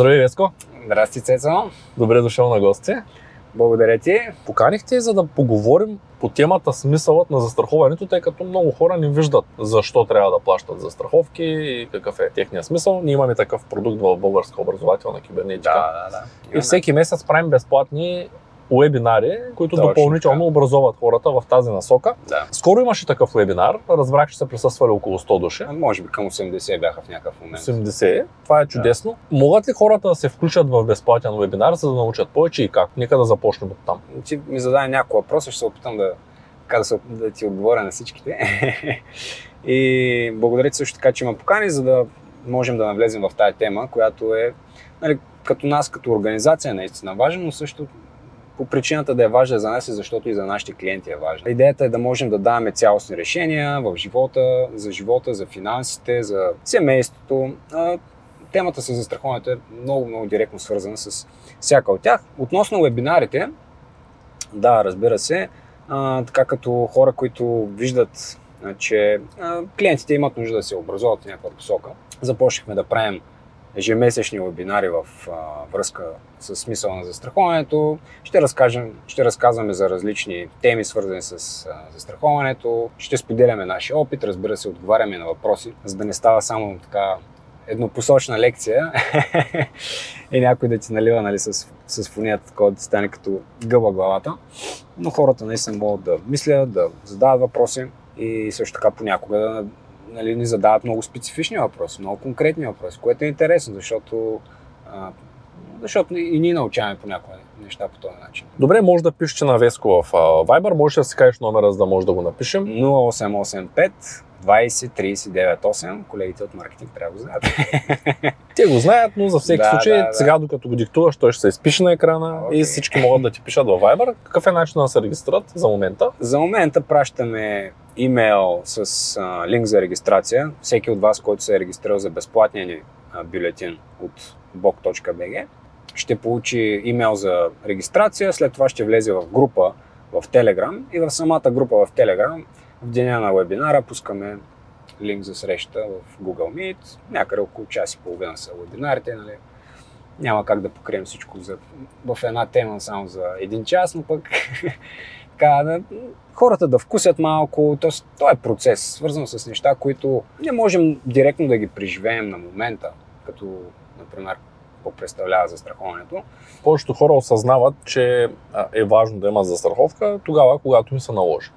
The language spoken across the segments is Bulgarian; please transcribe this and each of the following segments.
Здравей, Веско! Здрасти, Цецо! Добре дошъл на гости. Благодаря ти. Поканих те, за да поговорим по темата смисълът на застраховането, тъй като много хора не виждат защо трябва да плащат застраховки и какъв е техният смисъл. Ние имаме такъв продукт в българска образователна кибернетика. Да, да, да. И всеки месец правим безплатни уебинари, които Точно допълнително така. образоват хората в тази насока. Да. Скоро имаше такъв вебинар, разбрах, че са присъствали около 100 души. А Може би към 80 бяха в някакъв момент. 80. Това е чудесно. Могат ли хората да се включат в безплатен вебинар, за да научат повече и как? Нека да започнем от там. Ти ми зададе няколко въпроса, ще се опитам да, така да, се, да ти отговоря на всичките. и благодаря ти също така, че ме покани, за да можем да навлезем в тази тема, която е нали, като нас, като организация наистина важна, но също по причината да е важна за нас и защото и за нашите клиенти е важна. Идеята е да можем да даваме цялостни решения в живота, за живота, за финансите, за семейството. Темата с застраховането е много, много директно свързана с всяка от тях. Относно вебинарите, да, разбира се, а, така като хора, които виждат, а, че а, клиентите имат нужда да се образуват в някаква посока, започнахме да правим ежемесечни вебинари в а, връзка с смисъла на застраховането. Ще, разкажем, ще разказваме за различни теми, свързани с а, застраховането. Ще споделяме нашия опит, разбира се, отговаряме на въпроси, за да не става само така еднопосочна лекция и някой да ти налива нали, с, с фонията, такова да стане като гъба главата. Но хората наистина могат да мислят, да задават въпроси и също така понякога да нали, ни задават много специфични въпроси, много конкретни въпроси, което е интересно, защото, а, защото и ние научаваме понякога неща по този начин. Добре, може да пишете на Веско в Viber, може да си кажеш номера, за да може да го напишем. 0885 20 39 8. Колегите от маркетинг трябва да го знаят. Те го знаят, но за всеки Да, случай, да, да. сега докато го диктуваш, той ще се изпише на екрана Окей. и всички могат да ти пишат във Viber. Какъв е начин да се регистрират за момента? За момента пращаме имейл с а, линк за регистрация. Всеки от вас, който се е регистрирал за безплатния ни бюлетин от bok.bg, ще получи имейл за регистрация, след това ще влезе в група в Telegram и в самата група в Telegram в деня на вебинара пускаме линк за среща в Google Meet. Някъде около час и половина са вебинарите. Нали? Няма как да покрием всичко за, в една тема само за един час, но пък така, хората да вкусят малко. Тоест, то е процес, свързан с неща, които не можем директно да ги преживеем на момента, като, например, какво представлява застраховането. Повечето хора осъзнават, че е важно да има застраховка тогава, когато ми се наложи.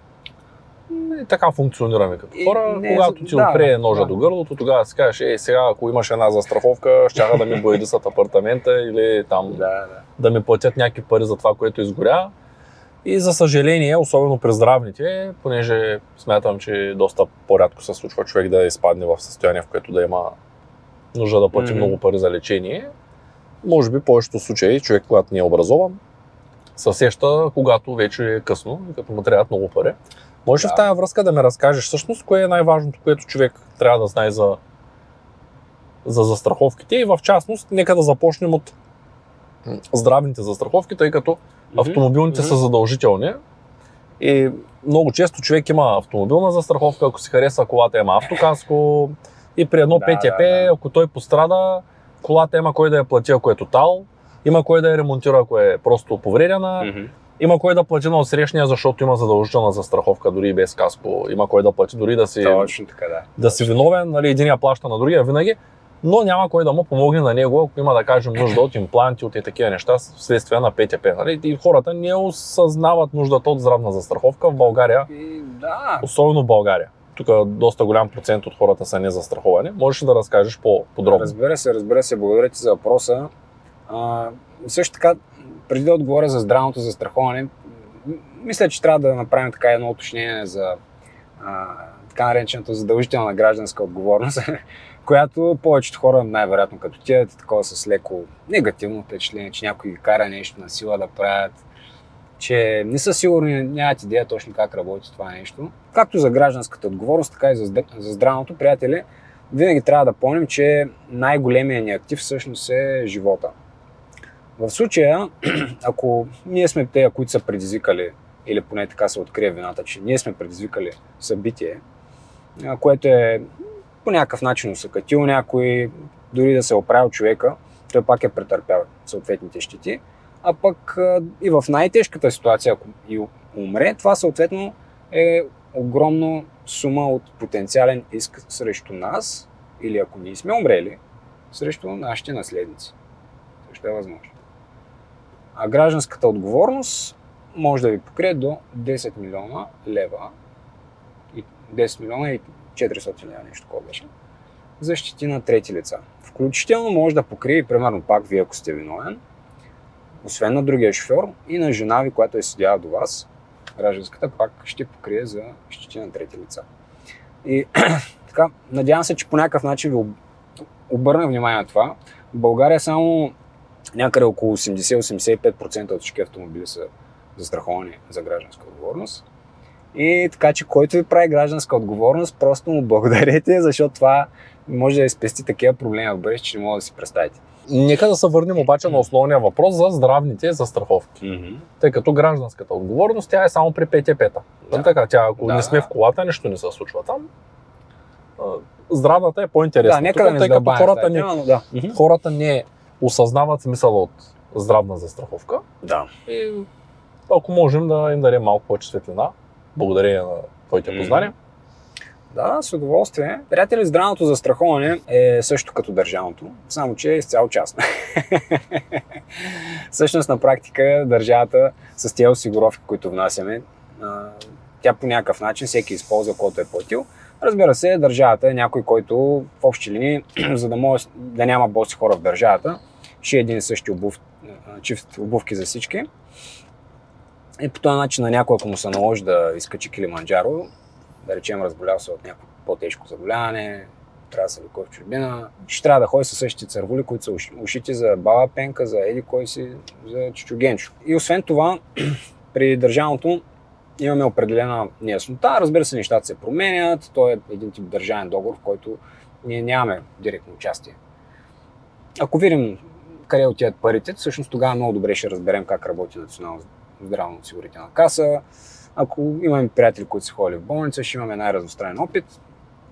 И така функционираме като И хора. не е когато ти да, ножа да. до гърлото, тогава си кажеш, ей, сега ако имаш една застраховка, щяха да ми боядисат апартамента или там Да, да. да ми платят някакви пари за това, което изгоря. И за съжаление, особено при здравните, понеже смятам, че доста по-рядко се случва човек да изпадне в състояние, в което да има нужда да плати Мгм. много пари за лечение, може би повечето случаи човек, когато не е образован, се сеща, когато вече е късно и като му трябват много пари. Може Да. в тази връзка да ми разкажеш всъщност кое е най-важното, което човек трябва да знае за, за застраховките и в частност, нека да започнем от здравните застраховки, тъй като автомобилните Мгм. са задължителни. И много често човек има автомобилна застраховка, ако си хареса колата, има автокаско. И при едно Да, ПТП, да, да. ако той пострада, колата има кой да я плати, ако е тотал. Има кой да я ремонтира, ако е просто повредена. Мгм. Има кой да плати на отсрещния, защото има задължителна застраховка, дори и без каско. Има кой да плати, дори да си, Точно така, да. да си виновен, нали, единия плаща на другия винаги, но няма кой да му помогне на него, ако има, да кажем, нужда от импланти, от и такива неща, вследствие на ПТП. Нали? И хората не осъзнават нуждата от здравна застраховка в България, И, да, особено в България. Тук доста голям процент от хората са незастраховани. Можеш ли да разкажеш по-подробно? Разбира се, разбира се, благодаря ти за въпроса. А, също така, преди да отговоря за здравното застраховане, мисля, че трябва да направим така едно уточнение за а, така наречената задължителна гражданска отговорност, която повечето хора, най-вероятно като тия, такова с леко негативно впечатление, че някой ги кара нещо на сила да правят, че не са сигурни, нямат идея точно как работи това нещо. Както за гражданската отговорност, така и за, за здравното, приятели, винаги трябва да помним, че най-големият ни актив всъщност е живота. В случая, ако ние сме те, които са предизвикали, или поне така се открие вината, че ние сме предизвикали събитие, което е по някакъв начин усъкатил някой, дори да се е оправил човека, той пак е претърпял съответните щети. А пък и в най-тежката ситуация, ако и умре, това съответно е огромна сума от потенциален иск срещу нас, или ако ние сме умрели, срещу нашите наследници. Също е възможно. А гражданската отговорност може да ви покрие до 10 милиона лева. И 10 милиона и 400 лева, нещо такова беше. Защити на трети лица. Включително може да покрие, примерно пак вие, ако сте виновен, освен на другия шофьор и на жена ви, която е седяла до вас, гражданската пак ще покрие за щети на трети лица. И така, надявам се, че по някакъв начин ви обърна внимание на това. В България само някъде около 80-85% от всички автомобили са застраховани за гражданска отговорност. И така, че който ви прави гражданска отговорност, просто му благодарете, защото това може да спести такива проблеми в бъдеще, че не мога да си представите. Нека да се върнем обаче на основния въпрос за здравните застраховки. Mm-hmm. Тъй като гражданската отговорност, тя е само при ПТП-та. Да. Така, тя, ако Да, не сме в колата, нищо не се случва там. Здравната е по-интересна. Да, нека Тук, да тъй като хората не, да. Хората не осъзнават смисъла от здравна застраховка. Да. И ако можем да им дадем малко повече светлина, благодарение на твоите познания. Да, с удоволствие. Приятели, здравното застраховане е също като държавното, само че е изцяло частно. Всъщност на практика държавата с тези осигуровки, които внасяме, тя по някакъв начин всеки използва, който е платил. Разбира се, държавата е някой, който в общи линии, за да може да няма боси хора в държавата, ще е един и същи обув, чифт обувки за всички. И по този начин на някой, ако му се наложи да изкачи Килиманджаро, да речем разболял се от някакво по-тежко заболяване, трябва да се лекува в чужбина, ще трябва да ходи със същите цървули, които са уши- ушити за баба Пенка, за Еди кой си, за Чичугенчо. И освен това, при държавното имаме определена неяснота. Разбира се, нещата се променят. Той е един тип държавен договор, в който ние нямаме директно участие. Ако видим къде отиват парите, всъщност тогава много добре ще разберем как работи Национална здравноосигурителна каса. Ако имаме приятели, които са ходили в болница, ще имаме най-разностранен опит.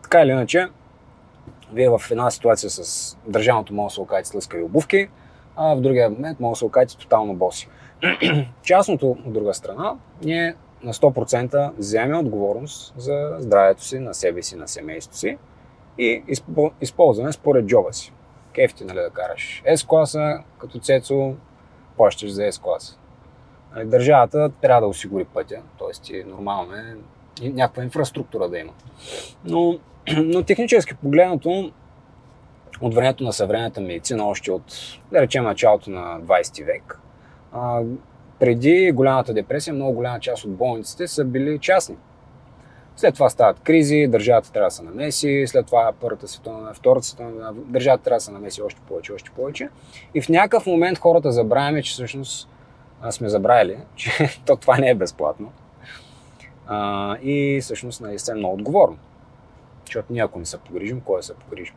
Така или иначе, вие в една ситуация с държавното може да се окажете с лъскави обувки, а в другия момент може да се окажете тотално боси. Частното, от друга страна, ние на 100% вземем отговорност за здравето си, на себе си, на семейството си и изпо- използваме според джоба си. Кефти, нали, да караш S-класа, като Цецо, плащаш за S-класа. Нали, Държавата трябва да осигури пътя, т.е. нормално е някаква инфраструктура да има. Но, но технически погледнато, от времето на съвременната медицина, още от, да речем, началото на 20 век, а, преди голямата депресия, много голяма част от болниците са били частни. След това стават кризи, държавата трябва да се намеси, след това Първата световна, Втората световна, държавата трябва да се намеси още повече, още повече. И в някакъв момент хората забравяме, че всъщност а, сме забравили, че то това не е безплатно. А, и всъщност наистина е много отговорно. Защото ние ако не се погрижим, кой да се погрижим?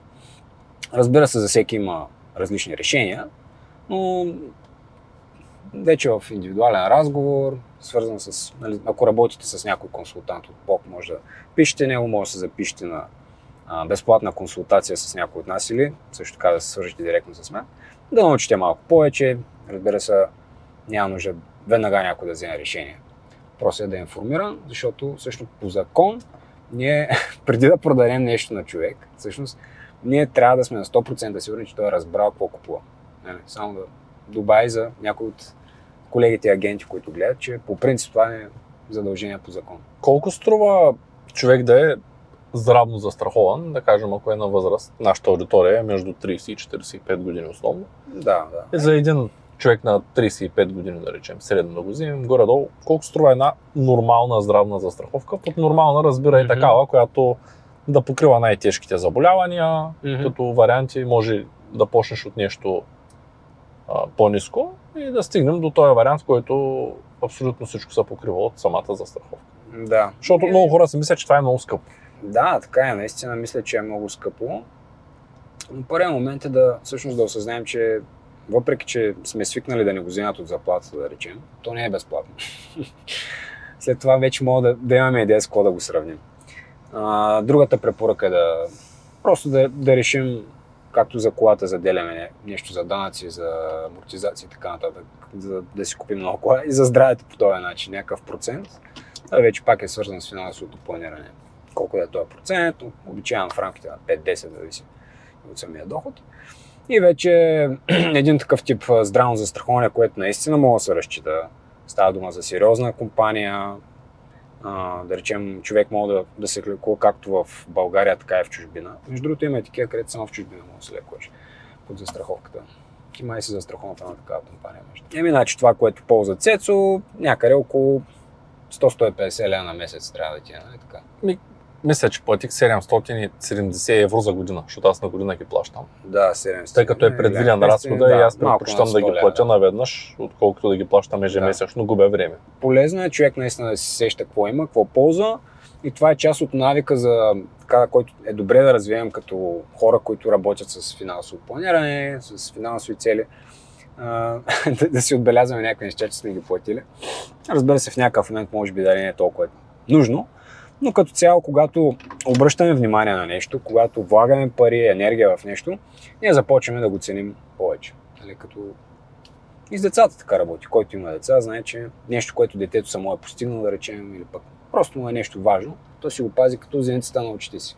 Разбира се, за всеки има различни решения, но вече в индивидуален разговор, свързан с, нали, ако работите с някой консултант от ПОК, може да пишете него, може да се запишете на а, безплатна консултация с някой от нас или също така да се свържете директно с мен, да научите малко повече. Разбира се, няма нужда веднага някой да вземе решение. Просто е да е информиран, защото всъщност по закон ние преди да продадем нещо на човек, всъщност ние трябва да сме на 100% сигурни, че той е разбрал какво купува. Само да добави за някой от колегите агенти, които гледат, че по принцип това е задължение по закон. Колко струва човек да е здравно застрахован, да кажем, ако е на възраст, нашата аудитория е между 30 и 45 години основно. Да, да. И за един човек на 35 години, да речем, средно да го вземем, горе-долу, колко струва една нормална здравна застраховка? Под нормална разбира и Мгм. такава, която да покрива най-тежките заболявания, Мгм. като варианти може да почнеш от нещо а, по-низко и да стигнем до този вариант, в който абсолютно всичко се покрива от самата застраховка. Да. Защото много хора си мислят, че това е много скъпо. Да, така е. Наистина мисля, че е много скъпо. Но първият момент е да всъщност да осъзнаем, че въпреки, че сме свикнали да ни го вземат от заплатата, да речем, то не е безплатно. След това вече мога да, да имаме идея с какво да го сравним. А, другата препоръка е да просто да, да решим както за колата заделяме нещо за данъци, за амортизация и така нататък, за да си купим много кола и за здравето по този начин, някакъв процент. Това вече пак е свързан с финансовото планиране. Колко да е този процент, обичайно в рамките на 5-10, зависи от самия доход. И вече един такъв тип здравно застраховане, което наистина мога да се разчита. Става дума за сериозна компания, а, да речем, човек може да, да се лекува както в България, така и в чужбина. Между другото има и такива, където само в чужбина може да се лекуваш под застраховката. Ти май си застрахован на такава компания. Еми, значи това, което ползва Цецо, някъде около 100-150 лева на месец трябва да ти е, нали така? Мисля, че платих 770 евро за година, защото аз на година ги плащам. Да, 700. Тъй като е предвиден разхода и аз предпочитам да ги платя наведнъж, отколкото да ги плащам ежемесечно, да. губя време. Полезно е човек наистина да си сеща какво има, какво ползва и това е част от навика за така, който е добре да развием като хора, които работят с финансово планиране, с финансови цели. да, да си отбелязваме някакви неща, че сме ги платили. Разбира се, в някакъв момент може би да не е толкова нужно, но като цяло, когато обръщаме внимание на нещо, когато влагаме пари, енергия в нещо, ние започваме да го ценим повече. Нали, като и с децата така работи. Който има деца, знае, че нещо, което детето само е постигнало, да речем, или пък просто му е нещо важно, то си го пази като зеницата на очите си.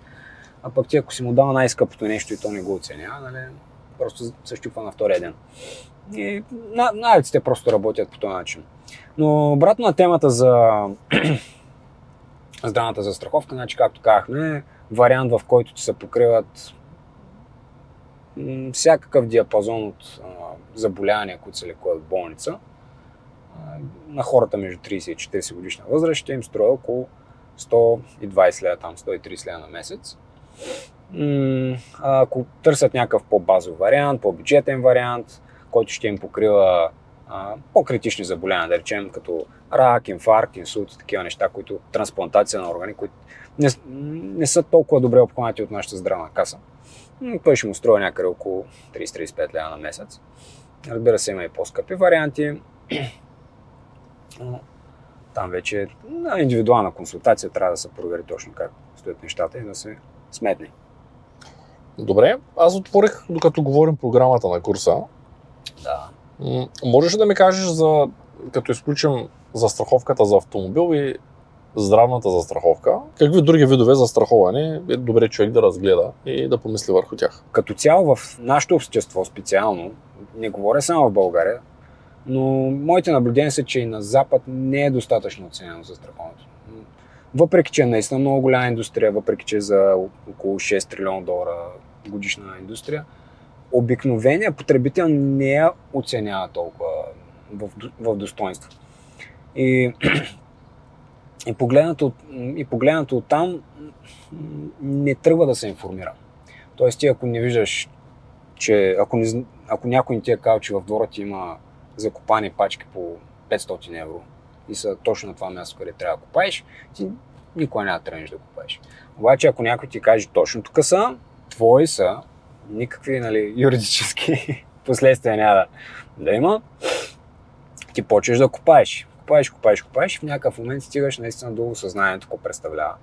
А пък ти, ако си му дава най-скъпото нещо и то не го оценява, нали, просто се щупва на втория ден. И навиците просто работят по този начин. Но обратно на темата за здравната застраховка, значи, както казахме, вариант, в който ти се покриват всякакъв диапазон от а, заболявания, които се лекуват в болница. А, на хората между 30 и 40 годишна възраст ще им струва около 120 лева, там 130 лева на месец. ако търсят някакъв по-базов вариант, по-бюджетен вариант, който ще им покрива по-критични заболявания, да речем, като рак, инфаркт, инсулт, такива неща, които трансплантация на органи, които не, не са толкова добре обхванати от нашата здравна каса. Той ще му струва някъде около 30-35 лева на месец. Разбира се, има и по-скъпи варианти. Там вече на индивидуална консултация трябва да се провери точно как стоят нещата и да се сметне. Добре, аз отворих, докато говорим програмата на курса. Да. Можеш да ми кажеш за, като изключим застраховката за автомобил и здравната застраховка, какви други видове застраховане е добре човек да разгледа и да помисли върху тях? Като цяло в нашето общество специално, не говоря само в България, но моите наблюдения са, че и на Запад не е достатъчно оценено застраховането. Въпреки, че е наистина много голяма индустрия, въпреки, че е за около 6 трилиона долара годишна индустрия, обикновеният потребител не я оценява толкова в, в достоинство. И, и, погледнато, и погледнато от там не тръгва да се информира. Тоест ти ако не виждаш, че ако, не, ако някой не ти е казал, че в двора ти има закопани пачки по 500 евро и са точно на това място, къде трябва да купаеш, ти никога няма да тръгнеш да купаеш. Обаче ако някой ти каже точно тук са, твои са, никакви нали, юридически последствия няма да, има, ти почваш да купаеш. Купаеш, купаеш, купаеш и в някакъв момент стигаш наистина до осъзнанието, какво представлява.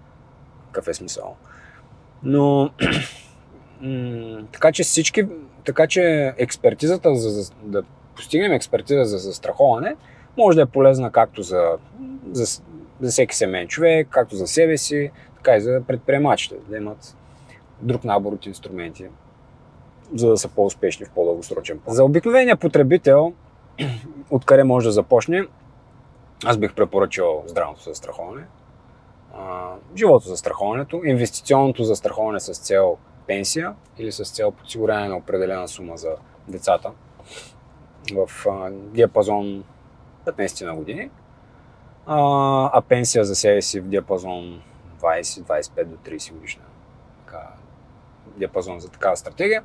Какъв е смисъл. Но така че всички, така че експертизата, за, за да постигнем експертиза за застраховане, може да е полезна както за, за, за всеки семейен човек, както за себе си, така и за предприемачите, да имат друг набор от инструменти за да са по-успешни в по-дългосрочен план. За обикновения потребител, откъде може да започне, аз бих препоръчал здравното застраховане, живото застраховането, инвестиционното застраховане с цел пенсия или с цел подсигуряване на определена сума за децата в диапазон 15 на години, а, а пенсия за себе си в диапазон 20-25 до 30 годишна. Диапазон за такава стратегия.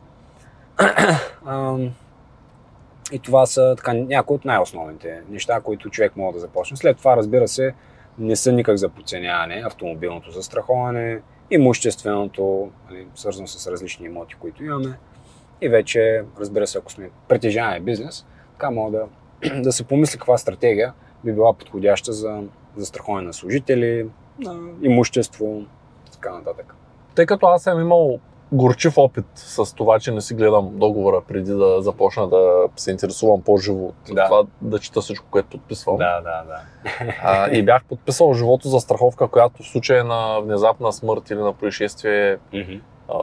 И това са така, някои от най-основните неща, които човек може да започне. След това, разбира се, не са никак за подценяване. Автомобилното застраховане, имущественото, нали, свързано с различни имоти, които имаме. И вече, разбира се, ако сме притежаваме бизнес, така мога да, да се помисли каква стратегия би била подходяща за застраховане на служители, на имущество, така нататък. Тъй като аз съм имал горчив опит с това, че не си гледам договора преди да започна да се интересувам по-живо от Да. това да чета всичко, което подписвам. Да, да, да. А, и бях подписал живото за страховка, която в случай на внезапна смърт или на происшествие, Мгм. а,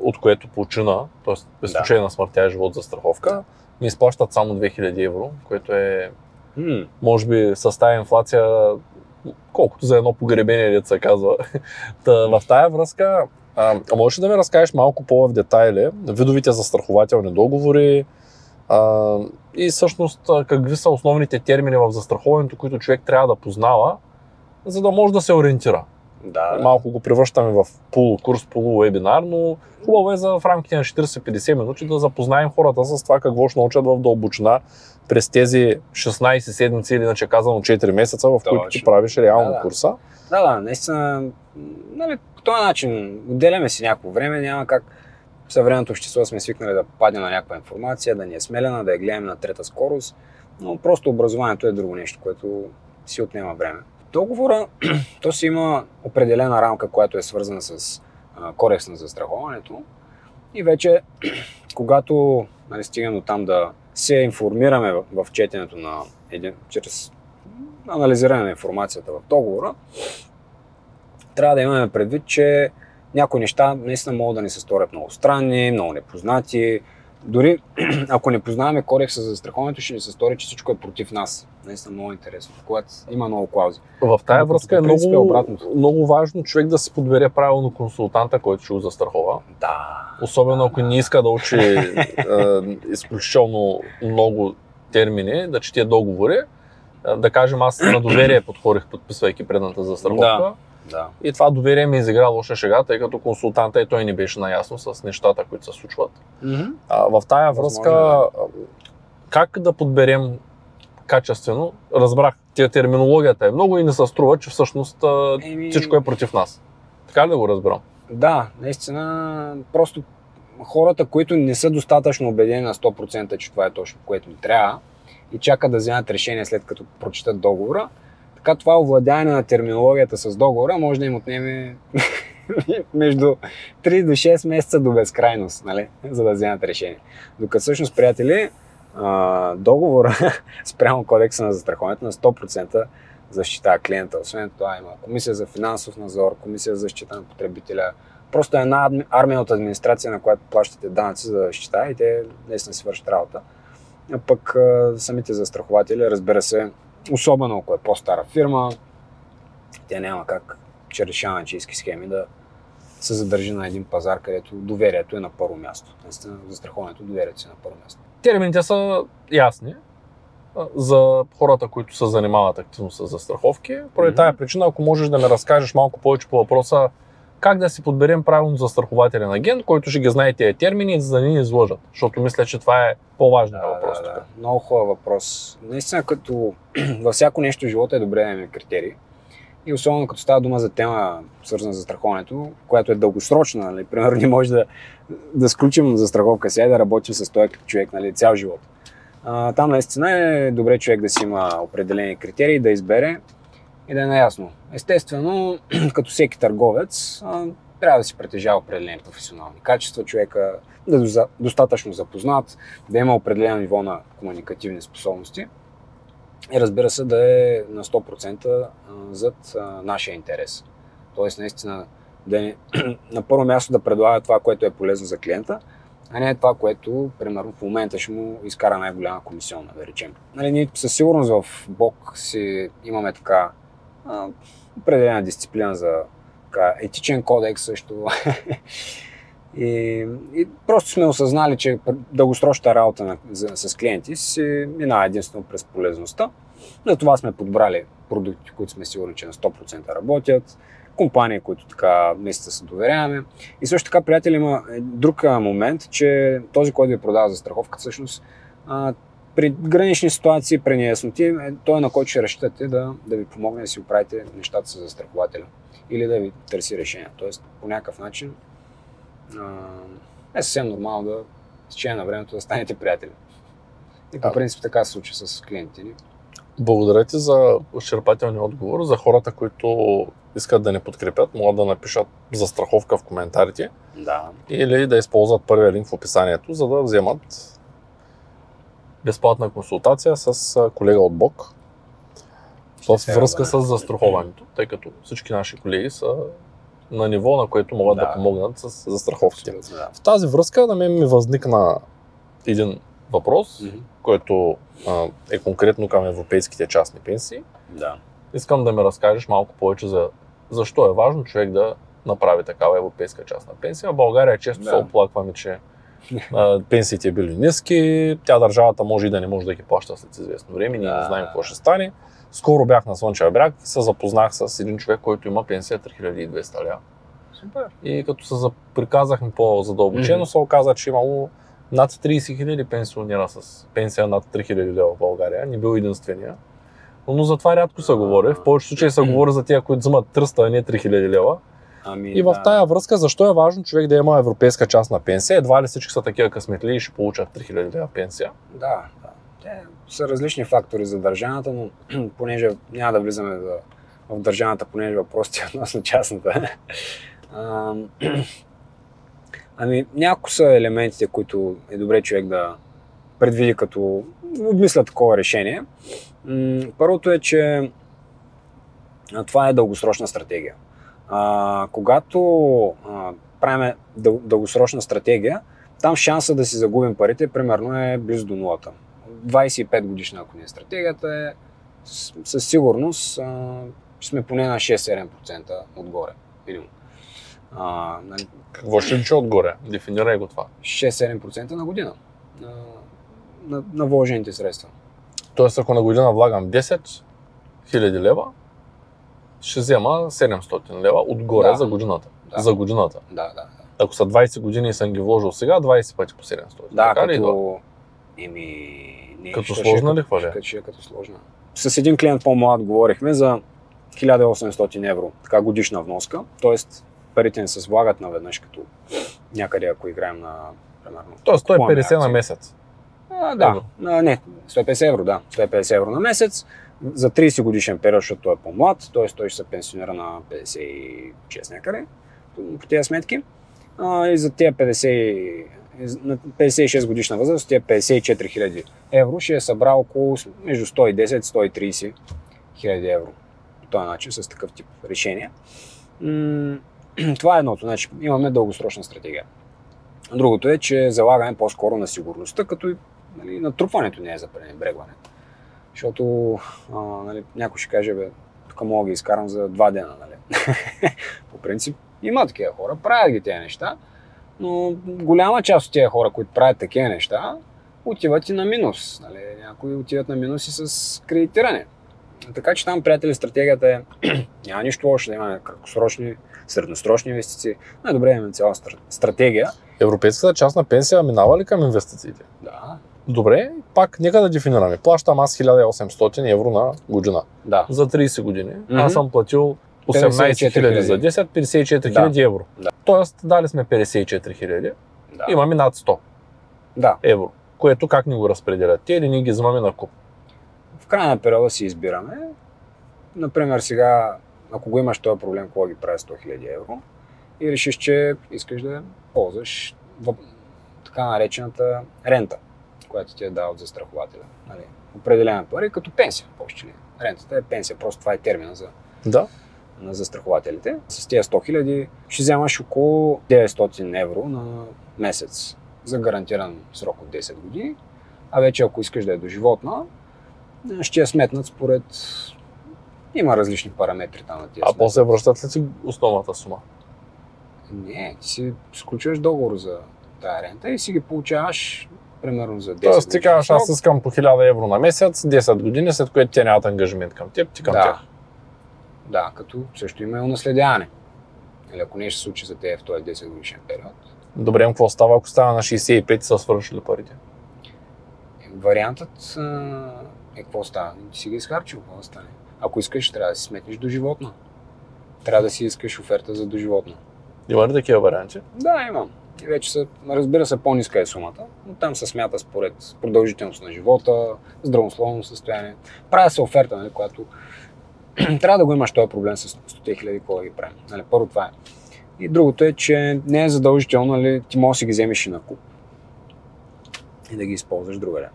от което почина, т.е. в Да. случай на смърт тя е живот за страховка, ми изплащат само 2000 евро, което е, М, може би, с тази инфлация, колкото за едно погребение, се казва. Та, в тая връзка, а, а можеш ли да ми разкажеш малко по в детайли видовите застрахователни договори а, и всъщност какви са основните термини в застраховането, които човек трябва да познава, за да може да се ориентира. Да. Малко го превръщаме в полу курс, полу вебинар, но хубаво е за в рамките на 40-50 минути да запознаем хората с това какво ще научат в дълбочина през тези 16 седмици или иначе казано 4 месеца, в които ти правиш реално Да, да. курса. Да, да, наистина, нали, по този начин отделяме си някакво време, няма как съвременното общество сме свикнали да паднем на някаква информация, да ни е смелена, да я гледаме на трета скорост, но просто образованието е друго нещо, което си отнема време. Договора, то си има определена рамка, която е свързана с кодекс на застраховането и вече, когато нали, стигнем до там да се информираме в, в четенето на един, чрез анализиране на информацията в договора, трябва да имаме предвид, че някои неща наистина могат да ни се сторят много странни, много непознати. Дори ако не познаваме кодекса за застраховането, ще ни се стори, че всичко е против нас. Наистина много интересно, когато има много клаузи. В тая Докато връзка е е много, обратното. много важно човек да си подбере правилно консултанта, който ще го застрахова. Да. Особено ако не иска да учи е, изключително много термини, да чете договори. Е, Да кажем, аз на доверие подходих, подписвайки предната застраховка. Да. Да. И това доверие ми изигра лоша шега, тъй като консултанта и той не беше наясно с нещата, които се случват. А, в тая Възможно връзка, е, да. а, как да подберем качествено? Разбрах, тия терминологията е много и не се струва, че всъщност Еми, всичко е против нас. Така ли да го разбирам? Да, наистина, просто хората, които не са достатъчно убедени на 100%, че това е точно което им трябва и чакат да вземат решение след като прочитат договора, така това овладяване на терминологията с договора може да им отнеме между 3 до 6 месеца до безкрайност, нали? за да вземат решение. Докато всъщност, приятели, договора спрямо кодекса на застраховането на 100% защитава клиента. Освен това има комисия за финансов надзор, комисия за защита на потребителя. Просто една адми- армия от администрация, на която плащате данъци за защита и те наистина си вършат работа. А пък самите застрахователи, разбира се, особено ако е по-стара фирма, тя няма как чрез шаначийски схеми да се задържи на един пазар, където доверието е на първо място. Наистина, застраховането доверието е на първо място. Термините са ясни за хората, които се занимават активно с застраховки. Поради Мгм. тая причина, ако можеш да ми разкажеш малко повече по въпроса как да си подберем правилно застрахователен агент, който ще ги знае тези термини, за да ни изложат. Защото мисля, че това е по-важният въпрос. да, да. Много хубав въпрос. Наистина, като във всяко нещо в живота е добре да имаме критерии. И особено като става дума за тема, свързана с застраховането, която е дългосрочна. Нали? Примерно не може да, да сключим застраховка сега и да работим с този човек нали, цял живот. А, там наистина е добре човек да си има определени критерии, да избере и да е наясно. Естествено, като всеки търговец, трябва да си притежава определени професионални качества, човека да е достатъчно запознат, да има определено ниво на комуникативни способности и разбира се да е на 100% а, зад нашия интерес. Тоест наистина да е на първо място да предлага това, което е полезно за клиента, а не това, което, примерно, в момента ще му изкара най-голяма комисионна, да речем. Нали, ние със сигурност в Бог си имаме така а, определена дисциплина за така, етичен кодекс също. и, и просто сме осъзнали, че дългосрочната работа на, за, с клиенти си минава единствено през полезността. Затова сме подбрали продукти, които сме сигурни, че на 100% работят, компании, които така наистина се доверяваме. И също така, приятели, има друг момент, че този, който ви продава за страховка, всъщност при гранични ситуации, при неясноти, е той на който ще разчитате да, да ви помогне да си оправите нещата с застрахователя или да ви търси решение. Тоест, по някакъв начин е съвсем нормално да с течение на времето да станете приятели. И по принцип така се случва с клиентите ни. Благодаря ти за изчерпателния отговор. За хората, които искат да ни подкрепят, могат да напишат застраховка в коментарите Да. или да използват първия линк в описанието, за да вземат безплатна консултация с колега от БОК в връзка с застраховането, тъй като всички наши колеги са на ниво, на което могат да, Да. помогнат с застраховките. Да. В тази връзка на мен ми възникна един въпрос, Мгм. който а, е конкретно към европейските частни пенсии. Да. Искам да ми разкажеш малко повече за защо е важно човек да направи такава европейска частна пенсия. В България често Да. се оплакваме, че а, пенсиите били ниски, тя държавата може и да не може да ги плаща след известно време, ние не знаем какво ще стане. Скоро бях на Слънчев бряг и се запознах с един човек, който има пенсия 3200 лева. Супер. И като се заприказахме по-задълбочено, се оказа, че имало над 30 хиляди пенсионера с пенсия над 3000 лева в България. Не бил единствения. Но за това рядко се говори. В повечето случаи се говори за тия, които взимат 300, а не 3000 лева. Ами, И в да. тая връзка, защо е важно човек да има европейска частна пенсия? Едва ли всички са такива късметли и ще получат 3000 лева пенсия? Да, да. Те са различни фактори за държавата, но понеже няма да влизаме в, в държавата, понеже въпросите е относно частната. Ам, ами, някои са елементите, които е добре човек да предвиди като обмисля такова решение. Първото е, че а, това е дългосрочна стратегия. А, когато а, правим дъл- дългосрочна стратегия, там шанса да си загубим парите примерно е близо до нулата. 25 годишна, ако не е стратегията, е със сигурност а, сме поне на 6-7% отгоре. Минимум. А, нали, Какво ще личи отгоре? Дефинирай го това. 6-7% на година на, на, на вложените средства. Тоест, ако на година влагам 10 000 лева, ще взема 700 лева отгоре Да. за годината. Да. За годината. Да, да, да. Ако са 20 години и съм ги вложил сега, 20 пъти по 700. Да, така като... Еми... Не, Като ще- сложна ли хваля? Ще, ще е като сложна. С един клиент по-млад говорихме за 1800 евро така годишна вноска, т.е. парите не се влагат наведнъж, като някъде, ако играем на, примерно, Тоест, той е купуваме 50 на акции. месец. А, да, Евро. а, не, 150 евро, да. 150 евро на месец. За 30 годишен период, защото той е по-млад, т.е. той ще се пенсионира на 56 някъде, по- тези сметки. А, и за тези 50, и- на 56 годишна възраст, тези 54 хиляди евро ще е събрал около между 110 и 130 хиляди евро. По този начин, с такъв тип решения. Това е едното. Значи, имаме дългосрочна стратегия. Другото е, че залагаме по-скоро на сигурността, като и нали, натрупването не е за пренебрегване. Защото а, нали, някой ще каже, бе, тук мога да ги изкарам за два дена. Нали? По принцип има такива хора, правят ги тези неща, но голяма част от тези хора, които правят такива неща, отиват и на минус. Нали? Някои отиват на минус и с кредитиране. Така че там, приятели, стратегията е няма нищо лошо да имаме краткосрочни, средносрочни инвестиции. Най-добре имаме цяла стра- стратегия. Европейската частна пенсия минава ли към инвестициите? Да, Добре, пак нека да дефинираме. Плащам аз 1800 евро на година. да. За 30 години. Мгм. Аз съм платил 18 000 за 10, 54 Да. 000 евро. Да. Тоест, дали сме 54 000, да. имаме над 100 да. евро. Което как ни го разпределят? Те или ние ги взимаме на куп? В края на периода си избираме. Например, сега, ако го имаш този проблем, кога ги прави 100 000 евро и решиш, че искаш да ползваш така наречената рента, която ти е дал от застрахователя. Нали? Определена пари като пенсия, повече ли. Рентата е пенсия, просто това е термина за Да. на застрахователите. С тези 100 000 ще вземаш около 900 евро на месец за гарантиран срок от 10 години. А вече ако искаш да е доживотна, ще я сметнат според... Има различни параметри там на тези А после връщат ли си основната сума? Не, ти си сключваш договор за тая рента и си ги получаваш примерно за 10 Тоест ти казваш, аз искам по 1000 евро на месец, 10 години, след което те нямат ангажимент към теб, ти към да. тях. Да, като също има и унаследяване. Или ако не ще се случи за те в този 10 годишен период. Добре, какво става, ако става на 65 и са свършили парите? Е, Вариантът е какво става? Ти си ги изхарчил, какво да стане? Ако искаш, трябва да си сметнеш до животно. Трябва да си искаш оферта за доживотно. Има ли такива варианти? Да, имам. и вече са, разбира се, по-ниска е сумата, но там се смята според продължителност на живота, здравословно състояние. Правя се оферта, нали, която трябва да го имаш този проблем с 100 хиляди, да ги правим. Нали, първо това е. И другото е, че не е задължително, нали, ти можеш да си ги вземеш и на куп и да ги използваш другаде.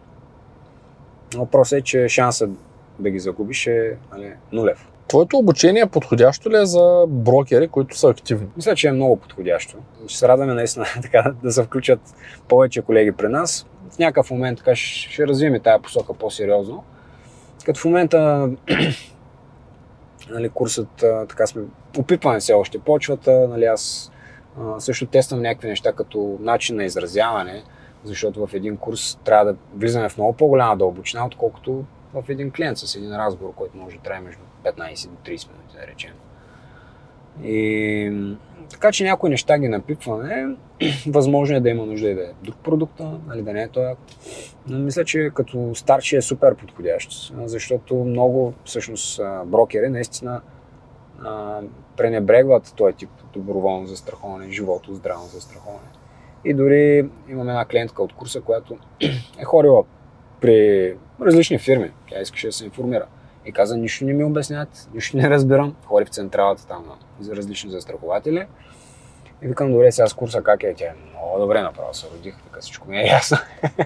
Въпросът е, че шансът да ги загубиш е нали, нулев. Твоето обучение подходящо ли е за брокери, които са активни? Мисля, че е много подходящо. Ще се радваме наистина така, да се включат повече колеги при нас. В някакъв момент така, ще, развием тази посока по-сериозно. Като в момента нали, курсът, така сме, опитваме все още почвата, нали, аз също тествам някакви неща като начин на изразяване, защото в един курс трябва да влизаме в много по-голяма дълбочина, отколкото в един клиент с един разговор, който може да трае между 15 до 30 минути, да речем. И така че някои неща ги напипваме. Възможно е да има нужда и да е друг продукт, нали, да не е това. Но мисля, че като старши е супер подходящ, защото много всъщност брокери наистина пренебрегват този тип доброволно застраховане, живото, здравно застраховане. И дори имам една клиентка от курса, която е ходила при различни фирми. Тя искаше да се информира. И каза, нищо не ми обясняват, нищо не разбирам. Хори в централата там за различни застрахователи. И викам, добре, сега с курса как е? Тя е много добре направо, се родих, така всичко ми е ясно.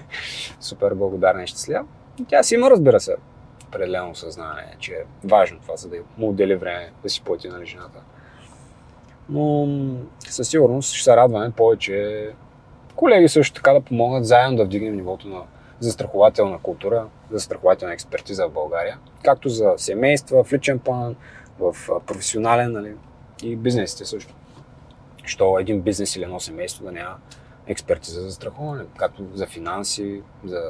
Супер благодарна и щастлива. И тя си има, разбира се, определено съзнание, че е важно това, за да му отдели време да си плати на жената. Но със сигурност ще се радваме повече колеги също така да помогнат заедно да вдигнем нивото на застрахователна култура, застрахователна експертиза в България, както за семейства, в личен план, в професионален нали, и бизнесите също. Що един бизнес или едно семейство да няма експертиза за страховане, както за финанси, за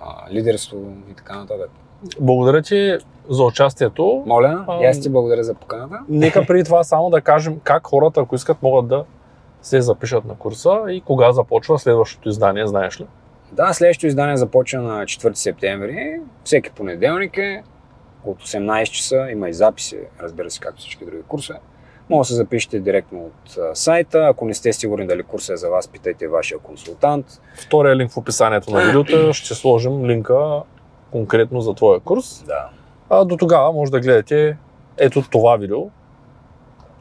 а, лидерство и така нататък. Благодаря ти за участието. Моля, а, и аз ти благодаря за поканата. Нека преди това само да кажем как хората, ако искат, могат да се запишат на курса и кога започва следващото издание, знаеш ли? Да, следващото издание започва на 4 септември. Всеки понеделник е от 18 часа. Има и записи, разбира се, както всички други курсове. Може да се запишете директно от сайта. Ако не сте сигурни дали курсът е за вас, питайте вашия консултант. Втория линк в описанието на видеото ще сложим линка конкретно за твоя курс. Да. А до тогава може да гледате ето това видео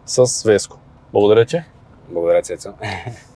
с Веско. Благодаря ти. Благодаря, Цецо.